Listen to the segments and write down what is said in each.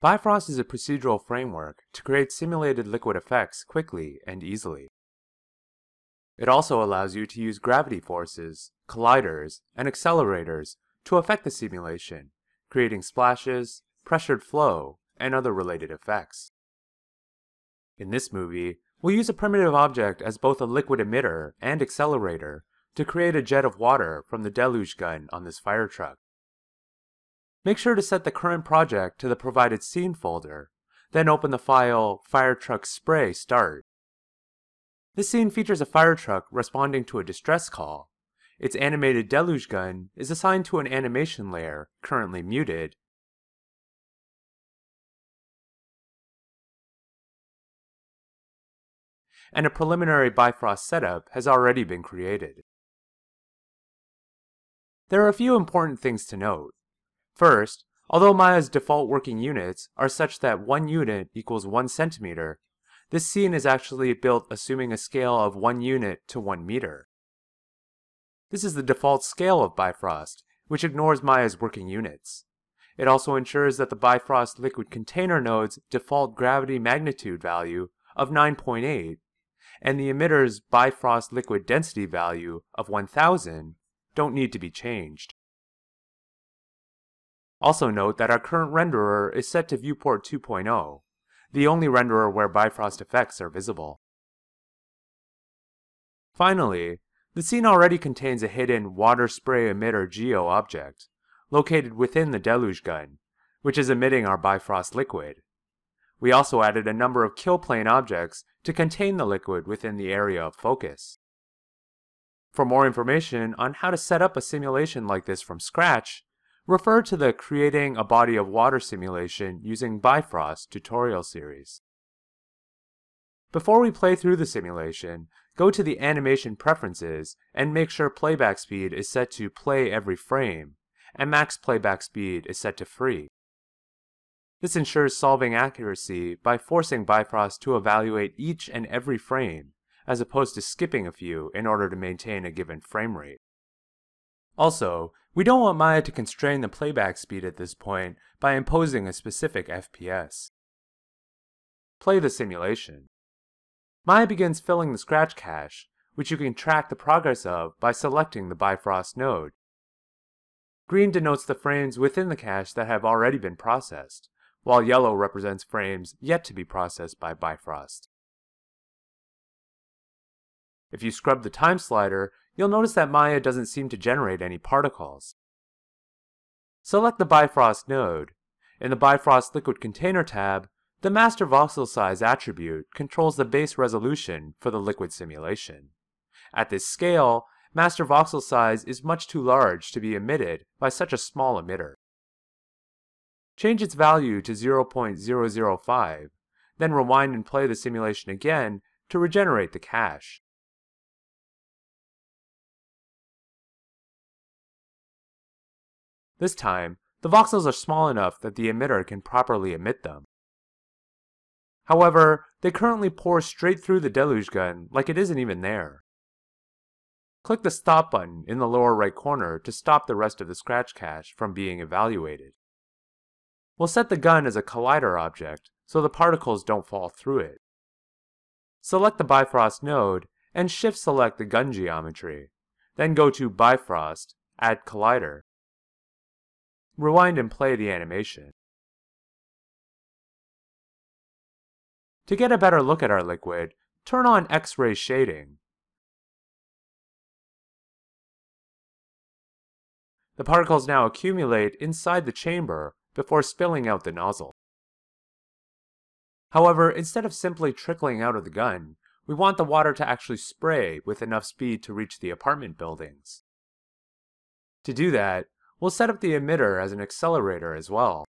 Bifrost is a procedural framework to create simulated liquid effects quickly and easily. It also allows you to use gravity forces, colliders, and accelerators to affect the simulation, creating splashes, pressured flow, and other related effects. In this movie, we'll use a primitive object as both a liquid emitter and accelerator to create a jet of water from the deluge gun on this fire truck. Make sure to set the current project to the provided scene folder, then open the file Fire Truck Spray Start. This scene features a fire truck responding to a distress call. Its animated deluge gun is assigned to an animation layer, currently muted, and a preliminary Bifrost setup has already been created. There are a few important things to note. First, although Maya's default working units are such that 1 unit equals 1 centimeter, this scene is actually built assuming a scale of 1 unit to 1 meter. This is the default scale of Bifrost, which ignores Maya's working units. It also ensures that the Bifrost liquid container node's default gravity magnitude value of 9.8 and the emitter's Bifrost liquid density value of 1000 don't need to be changed. Also note that our current renderer is set to viewport 2.0, the only renderer where Bifrost effects are visible. Finally, the scene already contains a hidden water spray emitter geo object, located within the deluge gun, which is emitting our Bifrost liquid. We also added a number of kill plane objects to contain the liquid within the area of focus. For more information on how to set up a simulation like this from scratch, refer to the Creating a Body of Water simulation using Bifrost tutorial series. Before we play through the simulation, go to the Animation Preferences and make sure playback speed is set to play every frame, and max playback speed is set to free. This ensures solving accuracy by forcing Bifrost to evaluate each and every frame, as opposed to skipping a few in order to maintain a given frame rate. Also, we don't want Maya to constrain the playback speed at this point by imposing a specific FPS. Play the simulation. Maya begins filling the scratch cache, which you can track the progress of by selecting the Bifrost node. Green denotes the frames within the cache that have already been processed, while yellow represents frames yet to be processed by Bifrost. If you scrub the time slider, you'll notice that Maya doesn't seem to generate any particles. Select the Bifrost node. In the Bifrost Liquid Container tab, the Master Voxel Size attribute controls the base resolution for the liquid simulation. At this scale, Master Voxel Size is much too large to be emitted by such a small emitter. Change its value to 0.005, then rewind and play the simulation again to regenerate the cache. This time, the voxels are small enough that the emitter can properly emit them. However, they currently pour straight through the deluge gun like it isn't even there. Click the stop button in the lower right corner to stop the rest of the scratch cache from being evaluated. We'll set the gun as a collider object so the particles don't fall through it. Select the Bifrost node and shift select the gun geometry. Then go to Bifrost, Add Collider. Rewind and play the animation. To get a better look at our liquid, turn on X-ray shading. The particles now accumulate inside the chamber before spilling out the nozzle. However, instead of simply trickling out of the gun, we want the water to actually spray with enough speed to reach the apartment buildings. To do that, we'll set up the emitter as an accelerator as well.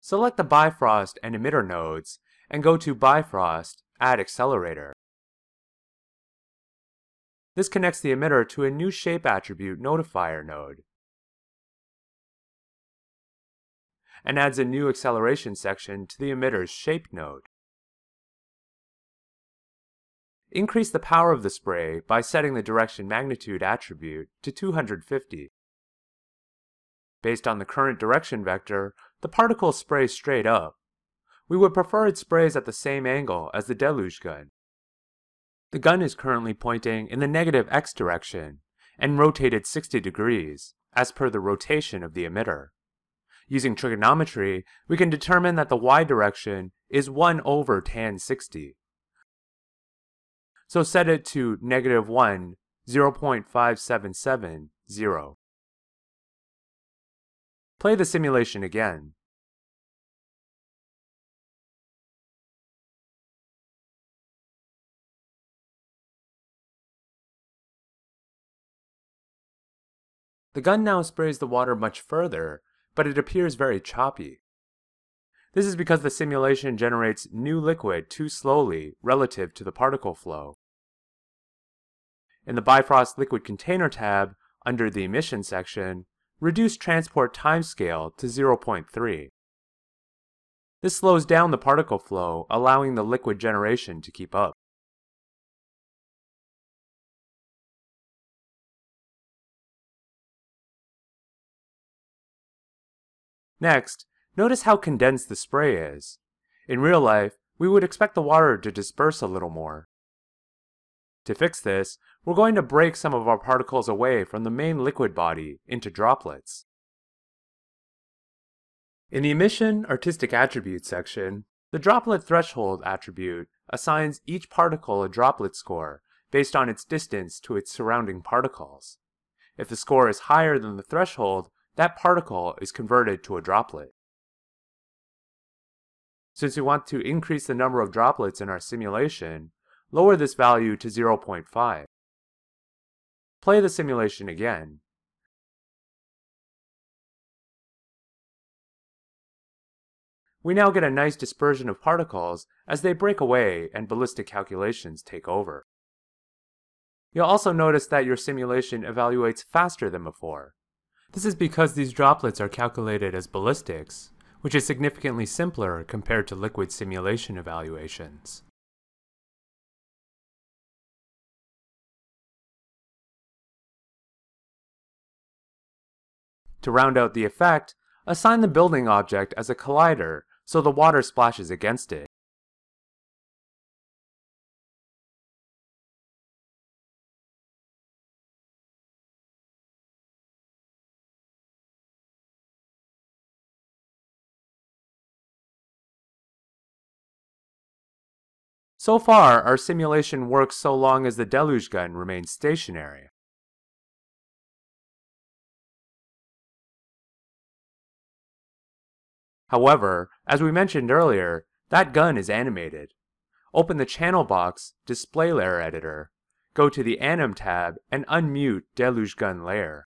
Select the Bifrost and emitter nodes and go to Bifrost, Add Accelerator. This connects the emitter to a new shape attribute notifier node and adds a new acceleration section to the emitter's shape node. Increase the power of the spray by setting the direction magnitude attribute to 250. Based on the current direction vector, the particle sprays straight up. We would prefer it sprays at the same angle as the deluge gun. The gun is currently pointing in the negative x direction and rotated 60 degrees, as per the rotation of the emitter. Using trigonometry, we can determine that the y direction is 1 over tan 60. So set it to negative 1, 0.577, 0. Play the simulation again. The gun now sprays the water much further, but it appears very choppy. This is because the simulation generates new liquid too slowly relative to the particle flow. In the Bifrost Liquid Container tab, under the Emission section, reduce transport timescale to 0.3. This slows down the particle flow, allowing the liquid generation to keep up. Next, notice how condensed the spray is. In real life, we would expect the water to disperse a little more. To fix this, we're going to break some of our particles away from the main liquid body into droplets. In the Emission Artistic Attributes section, the Droplet Threshold attribute assigns each particle a droplet score based on its distance to its surrounding particles. If the score is higher than the threshold, that particle is converted to a droplet. Since we want to increase the number of droplets in our simulation, lower this value to 0.5. Play the simulation again. We now get a nice dispersion of particles as they break away and ballistic calculations take over. You'll also notice that your simulation evaluates faster than before. This is because these droplets are calculated as ballistics, which is significantly simpler compared to liquid simulation evaluations. To round out the effect, assign the building object as a collider so the water splashes against it. So far, our simulation works so long as the deluge gun remains stationary. However, as we mentioned earlier, that gun is animated. Open the channel box, display layer editor, go to the Anim tab and unmute Deluge Gun layer.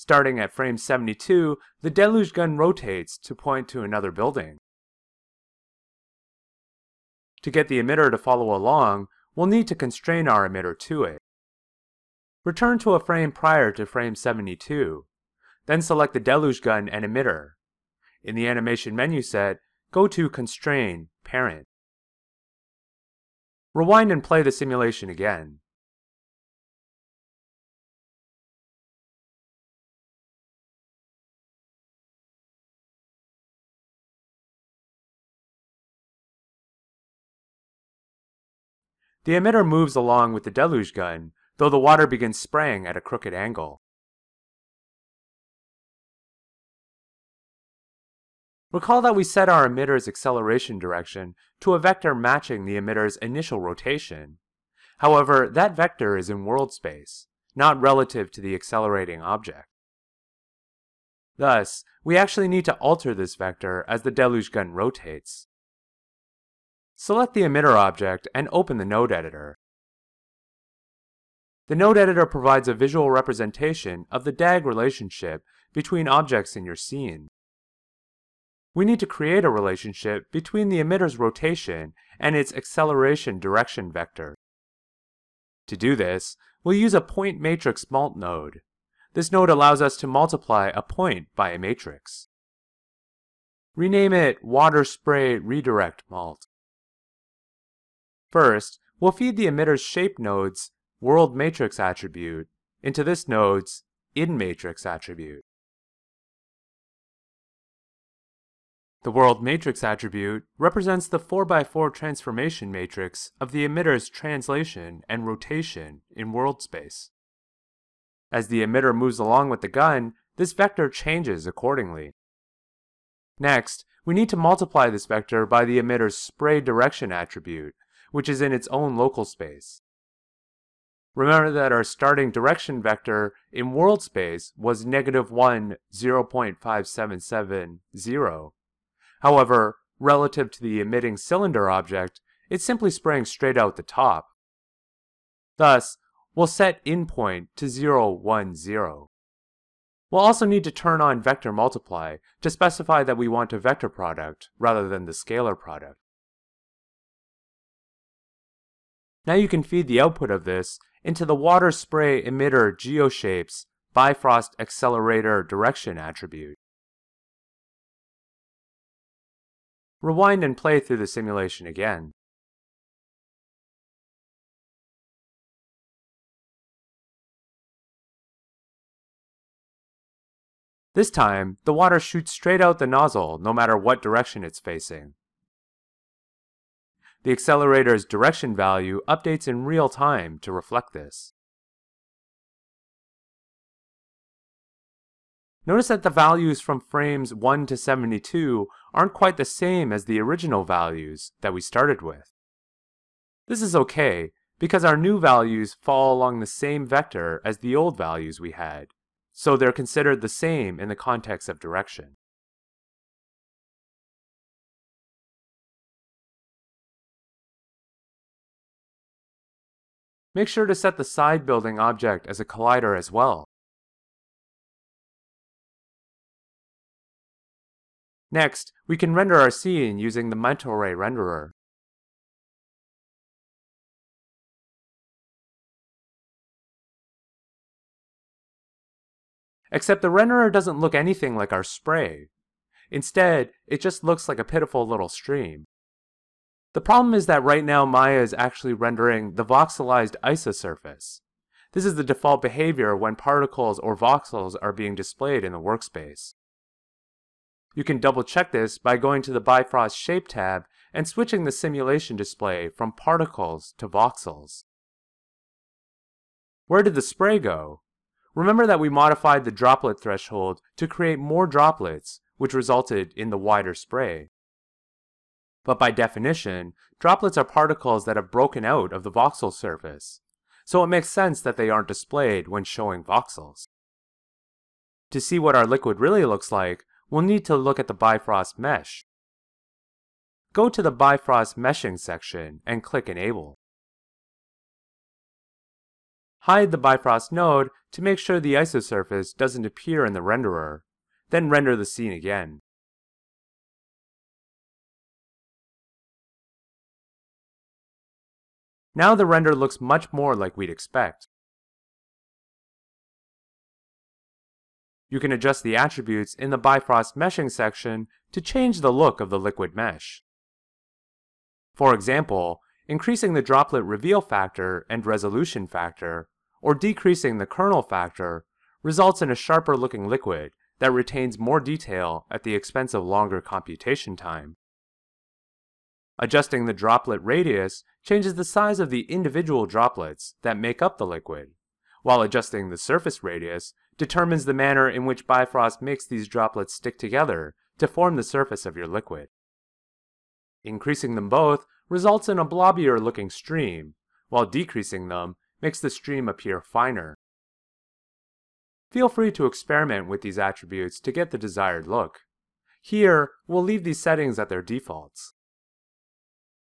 Starting at frame 72, the deluge gun rotates to point to another building. To get the emitter to follow along, we'll need to constrain our emitter to it. Return to a frame prior to frame 72. Then select the deluge gun and emitter. In the animation menu set, go to Constrain, Parent. Rewind and play the simulation again. The emitter moves along with the deluge gun, though the water begins spraying at a crooked angle. Recall that we set our emitter's acceleration direction to a vector matching the emitter's initial rotation. However, that vector is in world space, not relative to the accelerating object. Thus, we actually need to alter this vector as the deluge gun rotates. Select the emitter object and open the node editor. The node editor provides a visual representation of the DAG relationship between objects in your scene. We need to create a relationship between the emitter's rotation and its acceleration direction vector. To do this, we'll use a point matrix mult node. This node allows us to multiply a point by a matrix. Rename it Water Spray Redirect Mult. First, we'll feed the emitter's shape node's world matrix attribute into this node's in matrix attribute. The world matrix attribute represents the 4x4 transformation matrix of the emitter's translation and rotation in world space. As the emitter moves along with the gun, this vector changes accordingly. Next, we need to multiply this vector by the emitter's spray direction attribute, which is in its own local space. Remember that our starting direction vector in world space was negative 1, 0.5770. However, relative to the emitting cylinder object, it simply sprang straight out the top. Thus, we'll set in point to 0, 1, 0. We'll also need to turn on vector multiply to specify that we want a vector product rather than the scalar product. Now you can feed the output of this into the water spray emitter geoshapes Bifrost accelerator direction attribute. Rewind and play through the simulation again. This time, the water shoots straight out the nozzle no matter what direction it's facing. The accelerator's direction value updates in real time to reflect this. Notice that the values from frames 1 to 72 aren't quite the same as the original values that we started with. This is okay, because our new values fall along the same vector as the old values we had, so they're considered the same in the context of direction. Make sure to set the side building object as a collider as well. Next, we can render our scene using the Mental-Ray renderer. Except the renderer doesn't look anything like our spray. Instead, it just looks like a pitiful little stream. The problem is that right now Maya is actually rendering the voxelized isosurface. This is the default behavior when particles or voxels are being displayed in the workspace. You can double check this by going to the Bifrost Shape tab and switching the simulation display from particles to voxels. Where did the spray go? Remember that we modified the droplet threshold to create more droplets, which resulted in the wider spray. But by definition, droplets are particles that have broken out of the voxel surface, so it makes sense that they aren't displayed when showing voxels. To see what our liquid really looks like, we'll need to look at the Bifrost mesh. Go to the Bifrost meshing section and click Enable. Hide the Bifrost node to make sure the isosurface doesn't appear in the renderer, then render the scene again. Now the render looks much more like we'd expect. You can adjust the attributes in the Bifrost Meshing section to change the look of the liquid mesh. For example, increasing the droplet reveal factor and resolution factor, or decreasing the kernel factor, results in a sharper looking liquid that retains more detail at the expense of longer computation time. Adjusting the droplet radius changes the size of the individual droplets that make up the liquid, while adjusting the surface radius determines the manner in which Bifrost makes these droplets stick together to form the surface of your liquid. Increasing them both results in a blobbier looking stream, while decreasing them makes the stream appear finer. Feel free to experiment with these attributes to get the desired look. Here, we'll leave these settings at their defaults.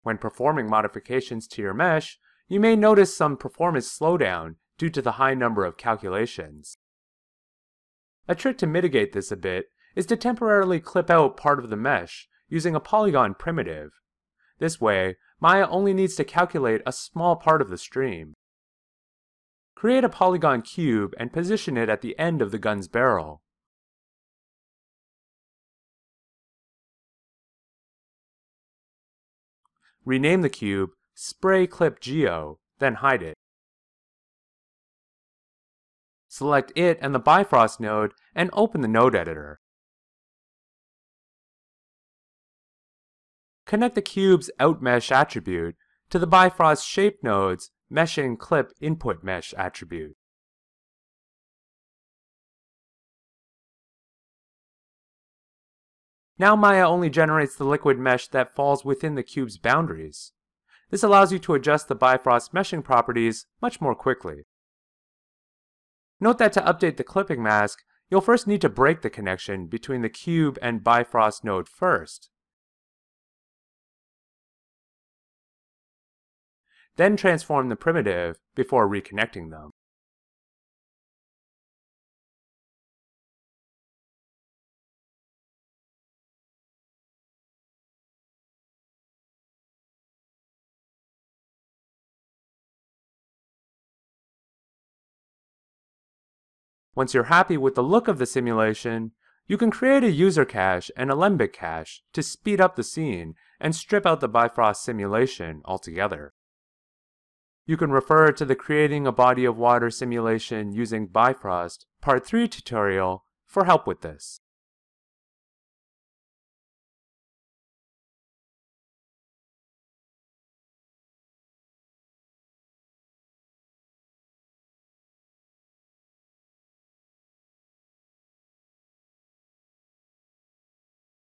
When performing modifications to your mesh, you may notice some performance slowdown due to the high number of calculations. A trick to mitigate this a bit is to temporarily clip out part of the mesh using a polygon primitive. This way, Maya only needs to calculate a small part of the stream. Create a polygon cube and position it at the end of the gun's barrel. Rename the cube Spray Clip Geo, then hide it. Select it and the Bifrost node and open the node editor. Connect the cube's OutMesh attribute to the Bifrost Shape node's Mesh and Clip Input Mesh attribute. Now Maya only generates the liquid mesh that falls within the cube's boundaries. This allows you to adjust the Bifrost meshing properties much more quickly. Note that to update the clipping mask, you'll first need to break the connection between the cube and Bifrost node first. Then transform the primitive before reconnecting them. Once you're happy with the look of the simulation, you can create a user cache and Alembic cache to speed up the scene and strip out the Bifrost simulation altogether. You can refer to the Creating a Body of Water simulation using Bifrost Part 3 tutorial for help with this.